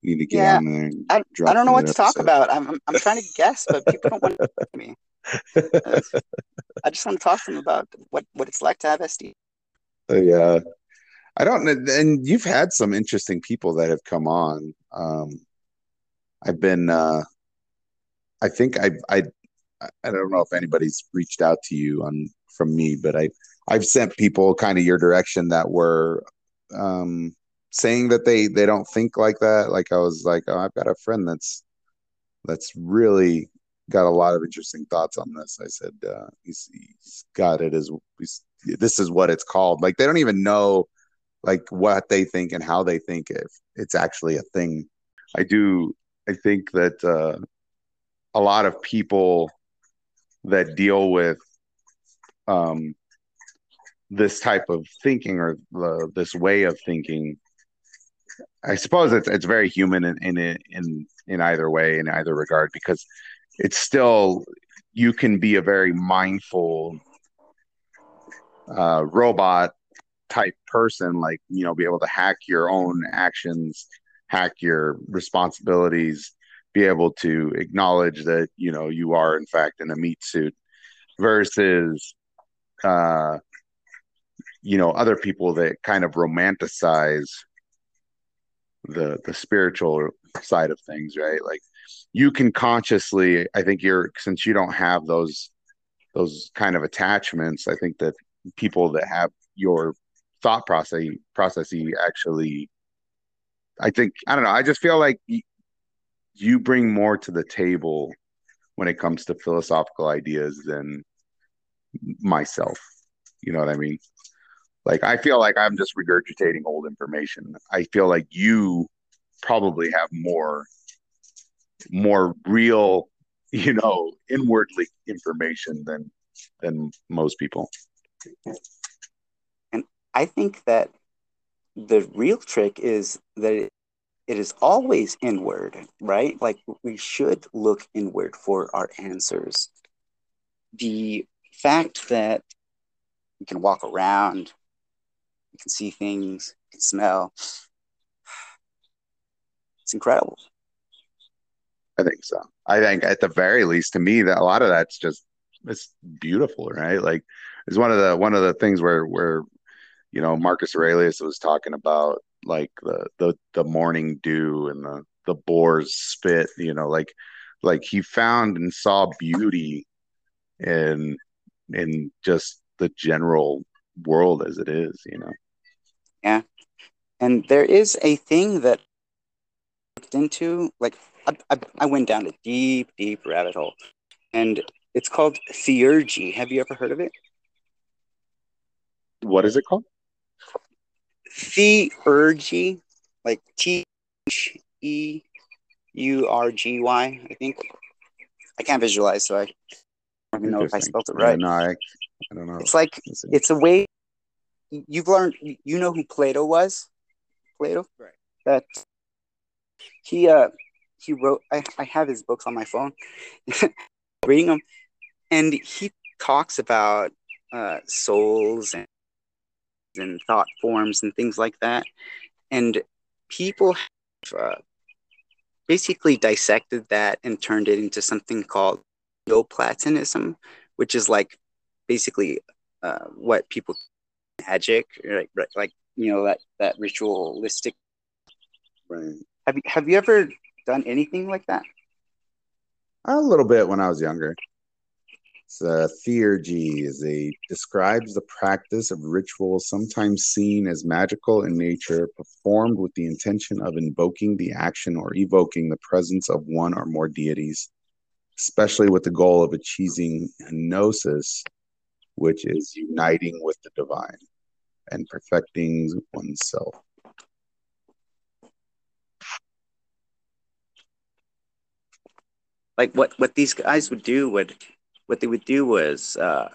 you need to get Yeah, on there and I I don't know what to talk about. I'm I'm, I'm trying to guess, but people don't want to talk to me. I just want to talk to them about what what it's like to have SD. Uh, yeah. I don't know. And you've had some interesting people that have come on. Um, I've been uh I think I I I don't know if anybody's reached out to you on from me, but I I've sent people kind of your direction that were um saying that they they don't think like that. Like I was like, oh, I've got a friend that's that's really got a lot of interesting thoughts on this. I said, uh, he's he's got it as this is what it's called. Like they don't even know like what they think and how they think if it's actually a thing. I do. I think that uh, a lot of people that deal with um, this type of thinking or this way of thinking, I suppose it's it's very human in in in in either way in either regard because it's still you can be a very mindful uh, robot type person, like you know, be able to hack your own actions, hack your responsibilities, be able to acknowledge that you know you are in fact in a meat suit versus uh, you know other people that kind of romanticize the the spiritual side of things, right? Like you can consciously, I think you're since you don't have those those kind of attachments, I think that people that have your thought process processy actually I think I don't know, I just feel like you bring more to the table when it comes to philosophical ideas than myself. You know what I mean? Like I feel like I'm just regurgitating old information. I feel like you probably have more more real, you know, inwardly information than than most people. And I think that the real trick is that it, is always inward, right? Like we should look inward for our answers. The fact that you can walk around, you can see things, you can smell, it's incredible. I think so. I think at the very least, to me, that a lot of that's just it's beautiful, right? Like it's one of the one of the things where where you know Marcus Aurelius was talking about like the the the morning dew and the the boar's spit, you know, like like he found and saw beauty in in just the general world as it is, you know. Yeah. And there is a thing that looked into like I, I, I went down a deep, deep rabbit hole, and it's called theurgy. Have you ever heard of it? What is it called? Theurgy, like T H E U R G Y, I think. I can't visualize, so I don't even know if I spelled it right. Yeah, no, I, I don't know. It's like it's a way you've learned. You know who Plato was? Plato, right? That he uh he wrote I, I have his books on my phone reading them and he talks about uh, souls and, and thought forms and things like that. And people have uh, basically dissected that and turned it into something called neoplatonism which is like basically uh, what people magic like like you know that that ritualistic. Right have you have you ever done anything like that? A little bit when I was younger. So, theurgy is a describes the practice of rituals sometimes seen as magical in nature, performed with the intention of invoking the action or evoking the presence of one or more deities, especially with the goal of achieving gnosis, which is uniting with the divine and perfecting oneself. Like what what these guys would do would what they would do was uh,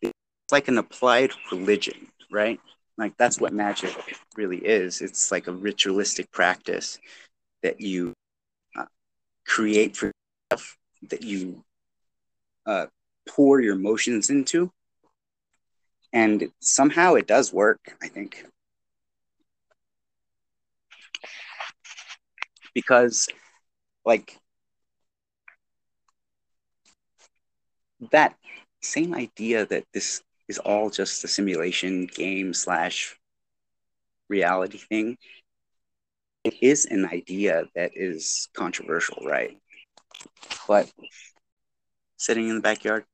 it's like an applied religion, right? Like that's what magic really is. It's like a ritualistic practice that you uh, create for yourself, that you uh, pour your emotions into, and somehow it does work. I think because like that same idea that this is all just a simulation game slash reality thing it is an idea that is controversial right? But sitting in the backyard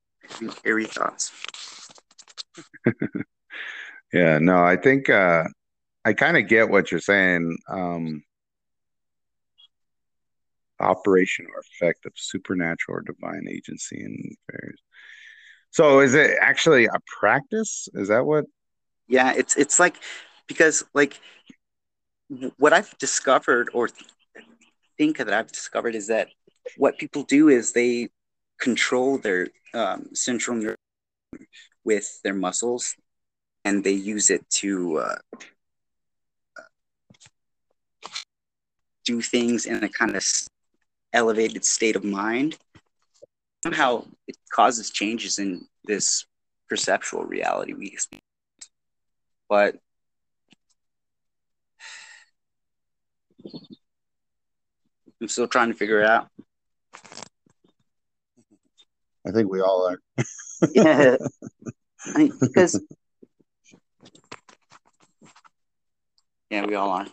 airy thoughts. Yeah no i think uh i kind of get what you're saying um operation or effect of supernatural or divine agency in affairs. So is it actually a practice? Is that what? Yeah, it's it's like because like what I've discovered or think that I've discovered is that what people do is they control their um, central nerve with their muscles and they use it to uh, do things in a kind of elevated state of mind, somehow it causes changes in this perceptual reality we experience. But I'm still trying to figure it out. I think we all are. yeah. I mean, because yeah, we all are.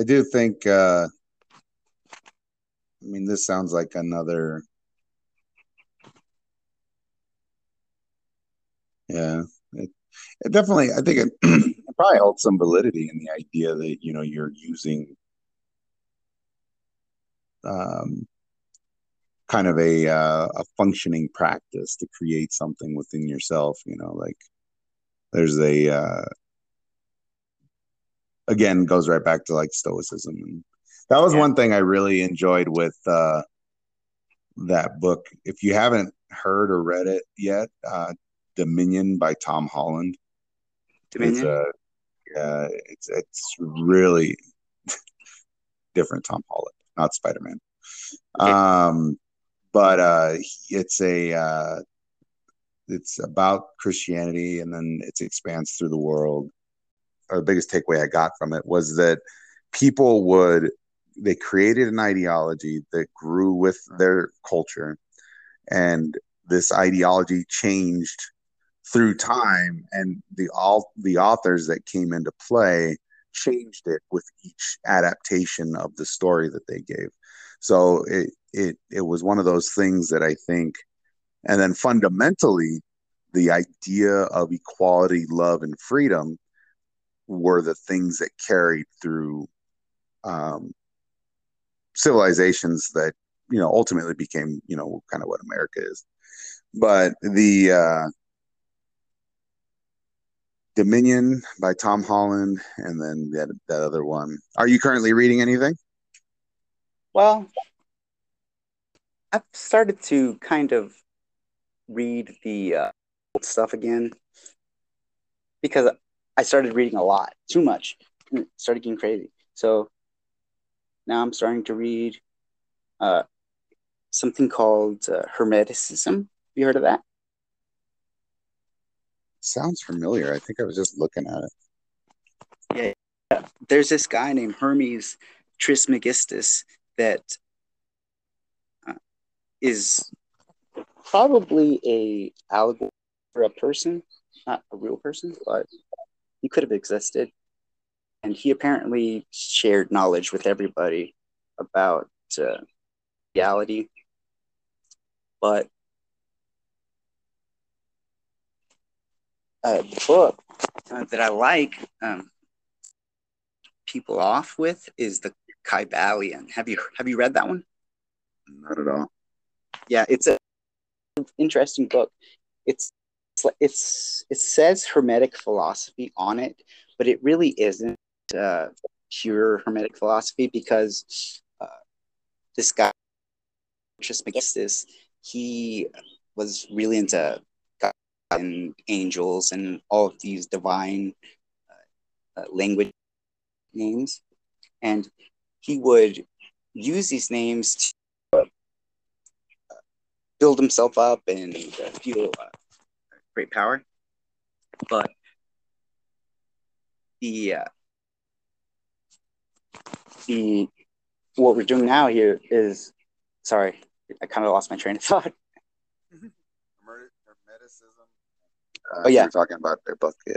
I do think. Uh, I mean, this sounds like another. Yeah, it, it definitely. I think it, it probably holds some validity in the idea that you know you're using um, kind of a uh, a functioning practice to create something within yourself. You know, like there's a uh, again goes right back to like stoicism and that was yeah. one thing i really enjoyed with uh that book if you haven't heard or read it yet uh dominion by tom holland dominion. it's yeah it's it's really different tom holland not spider-man okay. um but uh it's a uh it's about christianity and then it expands through the world or the biggest takeaway I got from it was that people would they created an ideology that grew with their culture. And this ideology changed through time. And the all the authors that came into play changed it with each adaptation of the story that they gave. So it it it was one of those things that i think and then fundamentally the idea of equality love and freedom were the things that carried through um, civilizations that you know ultimately became you know kind of what America is. But the uh, Dominion by Tom Holland, and then that that other one. Are you currently reading anything? Well, I've started to kind of read the uh, stuff again because I started reading a lot, too much, started getting crazy. So now I'm starting to read uh, something called uh, Hermeticism. Have you heard of that? Sounds familiar. I think I was just looking at it. Yeah, there's this guy named Hermes Trismegistus that uh, is probably a allegory for a person, not a real person, but he could have existed. And he apparently shared knowledge with everybody about uh, reality. But a book uh, that I like um, people off with is the Kybalion. Have you have you read that one? Not at all. Yeah, it's a interesting book. It's it's it's it says hermetic philosophy on it, but it really isn't uh, pure hermetic philosophy because uh, this guy Trismegistus he was really into God and angels and all of these divine uh, uh language names, and he would use these names to uh, build himself up and uh, feel great power. But the uh, the what we're doing now here is sorry, I kind of lost my train of thought. Uh, oh yeah, you're talking about their book, yeah.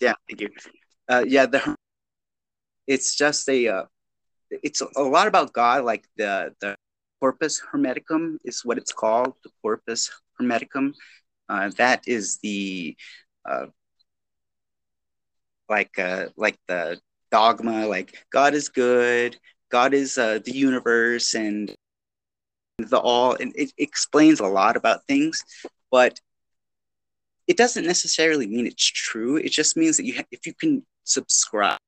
Yeah, thank you. Uh, yeah, the it's just a uh, it's a lot about God, like the the corpus hermeticum is what it's called, the corpus hermeticum, uh, that is the uh, like uh, like the dogma, like God is good, God is uh, the universe, and the all, and it explains a lot about things, but it doesn't necessarily mean it's true. It just means that you, ha- if you can subscribe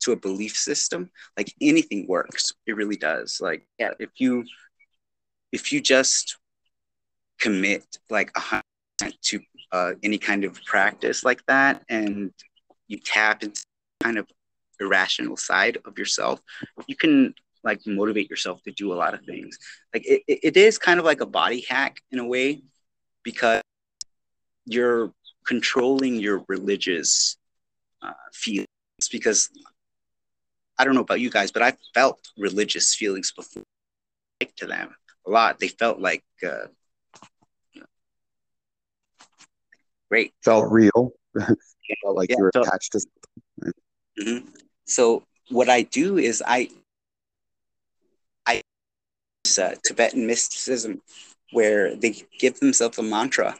to a belief system, like anything works. It really does. Like, yeah, if you if you just commit like a hundred to uh, any kind of practice like that, and you tap into kind of irrational side of yourself, you can like motivate yourself to do a lot of things. Like it, it is kind of like a body hack in a way because you're controlling your religious uh, feelings because I don't know about you guys, but I felt religious feelings before like to them a lot. They felt like uh, great. Felt real. felt like yeah, you were attached to something. Mm-hmm. So what I do is I I uh, Tibetan mysticism where they give themselves a mantra,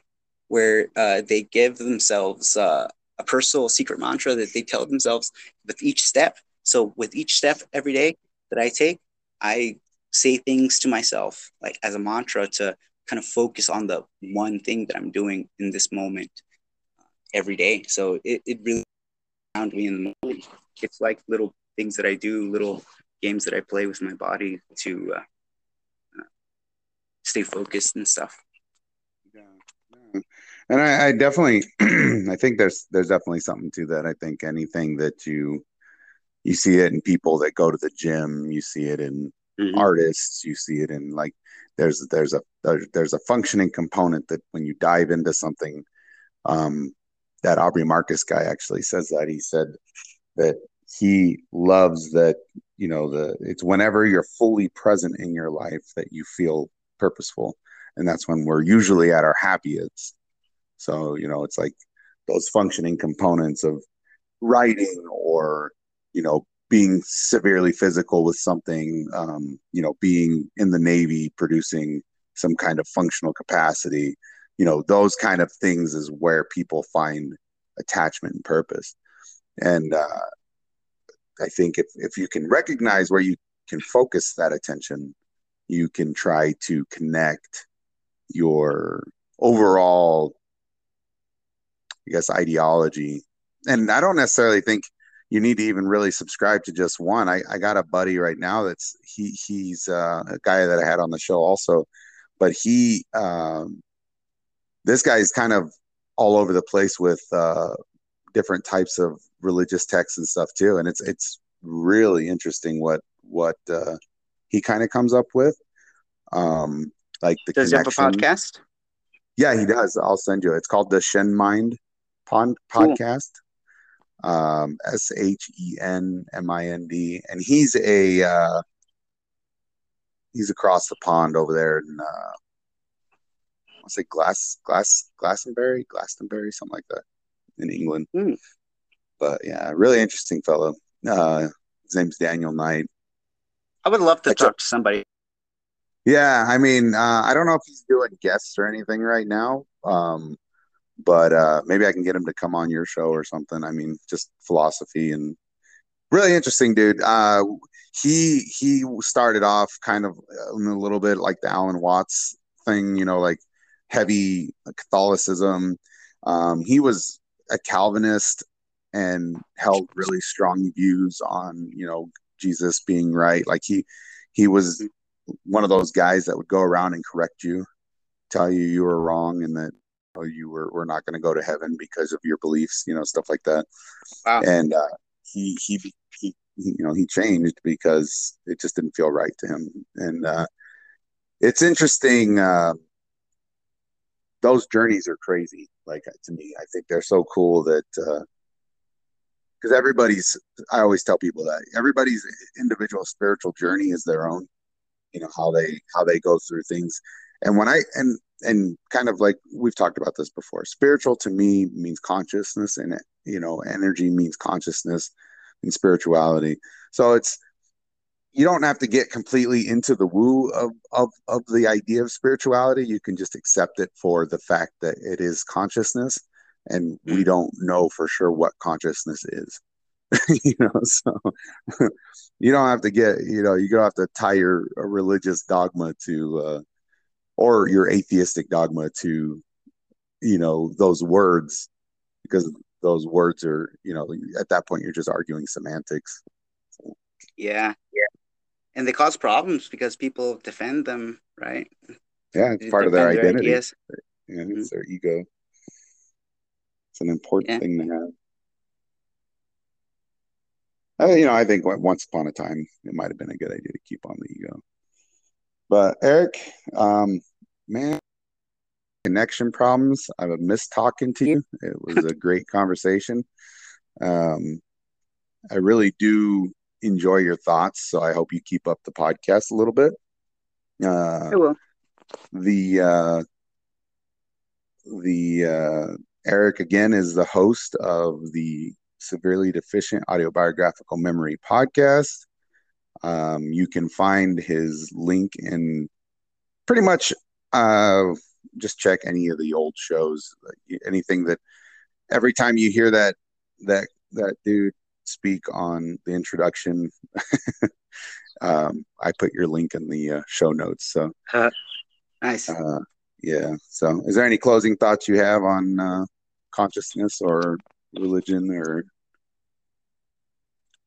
where uh, they give themselves uh, a personal secret mantra that they tell themselves with each step. So with each step every day that I take, I say things to myself like as a mantra to kind of focus on the one thing that I'm doing in this moment uh, every day. So it, it really found me in the moment. It's like little things that I do, little games that I play with my body to uh, uh, stay focused and stuff. And I, I definitely, I think there's there's definitely something to that. I think anything that you you see it in people that go to the gym, you see it in mm-hmm. artists, you see it in like there's there's a there's a functioning component that when you dive into something, um, that Aubrey Marcus guy actually says that. He said that he loves that you know the it's whenever you're fully present in your life that you feel purposeful. And that's when we're usually at our happiest. So you know it's like those functioning components of writing or you know being severely physical with something um, you know being in the navy producing some kind of functional capacity you know those kind of things is where people find attachment and purpose and uh, I think if, if you can recognize where you can focus that attention, you can try to connect your overall, I guess, ideology. And I don't necessarily think you need to even really subscribe to just one. I, I got a buddy right now that's he he's uh, a guy that I had on the show also, but he um, this guy is kind of all over the place with uh, different types of religious texts and stuff too. And it's it's really interesting what what uh, he kind of comes up with. Um, like the does connection. he have a podcast? Yeah, he does. I'll send you. It's called the Shen Mind Pond podcast. Cool. Um, S H E N M I N D, and he's a uh, he's across the pond over there in uh, I'll say Glass Glass Glastonbury Glastonbury something like that in England. Mm. But yeah, really interesting fellow. Uh, his name's Daniel Knight. I would love to I talk to somebody. Yeah, I mean, uh, I don't know if he's doing guests or anything right now, um, but uh, maybe I can get him to come on your show or something. I mean, just philosophy and really interesting dude. Uh, he he started off kind of a little bit like the Alan Watts thing, you know, like heavy Catholicism. Um, he was a Calvinist and held really strong views on you know Jesus being right. Like he he was one of those guys that would go around and correct you, tell you you were wrong, and that oh, you were were not going to go to heaven because of your beliefs, you know, stuff like that. Wow. And uh, he he he you know he changed because it just didn't feel right to him, and uh, it's interesting. Uh, those journeys are crazy. Like to me, I think they're so cool that uh, because everybody's i always tell people that everybody's individual spiritual journey is their own you know how they how they go through things and when i and and kind of like we've talked about this before spiritual to me means consciousness and you know energy means consciousness and spirituality. So it's you don't have to get completely into the woo of, of of the idea of spirituality. You can just accept it for the fact that it is consciousness and we mm. don't know for sure what consciousness is. You know so you don't have to get you know you don't have to tie your religious dogma to uh, or your atheistic dogma to you know those words because those words are you know at that point you're just arguing semantics yeah yeah and they cause problems because people defend them right yeah it's part of their identity their yeah, it's mm-hmm. their ego it's an important yeah. thing to have. I, you know, I think once upon a time it might have been a good idea to keep on the ego. But Eric, um, man, connection problems. I've missed talking to you. It was a great conversation. Um, I really do enjoy your thoughts, so I hope you keep up the podcast a little bit. Uh, I will. The uh, the uh, Eric, again, is the host of the Severely Deficient Autobiographical Memory podcast. Um, you can find his link in pretty much uh, just check any of the old shows. Anything that every time you hear that that that dude speak on the introduction, um, I put your link in the uh, show notes. So uh, nice. Uh, yeah. So, is there any closing thoughts you have on uh, consciousness or religion or?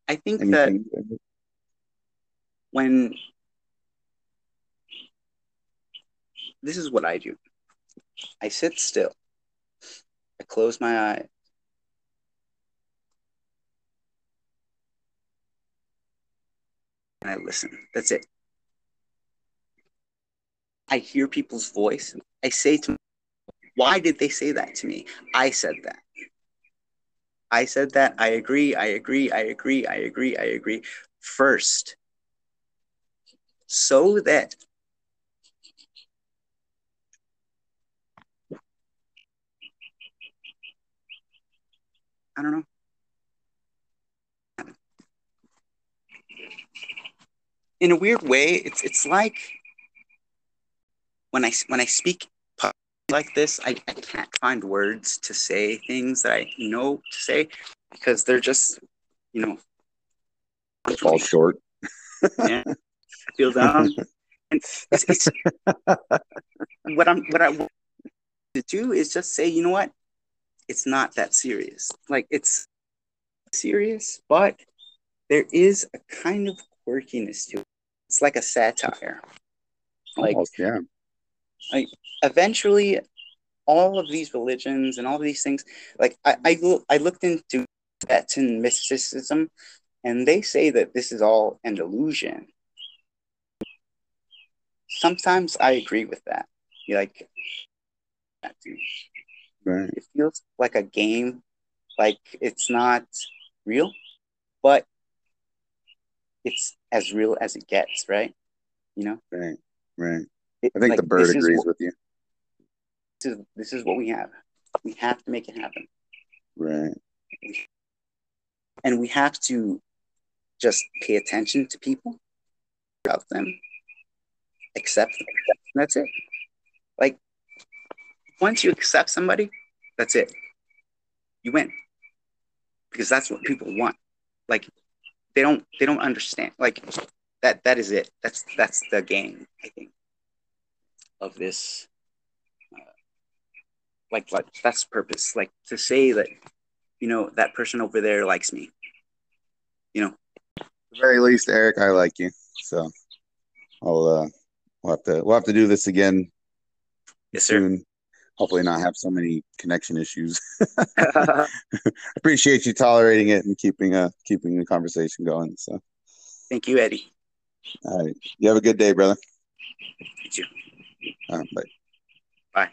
I think anything? that when this is what I do. I sit still. I close my eyes. And I listen. That's it. I hear people's voice. I say to why did they say that to me? I said that. I said that. I agree. I agree. I agree. I agree. I agree. First, so that I don't know. In a weird way, it's it's like when I when I speak like this, I, I can't find words to say things that I know to say because they're just, you know, fall short. yeah, feel down. And it's, it's what I'm what I want to do is just say, you know what, it's not that serious. Like it's serious, but there is a kind of quirkiness to it. It's like a satire. Like Almost, yeah. Like eventually all of these religions and all of these things, like I, I, I looked into Tibetan mysticism and they say that this is all an illusion. Sometimes I agree with that. you Like, Right. It feels like a game, like it's not real, but it's as real as it gets, right? You know? Right, right. It, I think like, the bird agrees what, with you. This is, this is what we have. We have to make it happen. Right. And we have to just pay attention to people, about them, accept them. That's it. Like once you accept somebody, that's it. You win. Because that's what people want. Like they don't they don't understand. Like that that is it. That's that's the game, I think, of this uh, like like that's purpose. Like to say that, you know, that person over there likes me. You know. At the very least, Eric, I like you. So I'll uh we'll have to we'll have to do this again yes, soon. Sir hopefully not have so many connection issues. Appreciate you tolerating it and keeping uh keeping the conversation going. So thank you, Eddie. All right. You have a good day, brother. You too. All right, bye.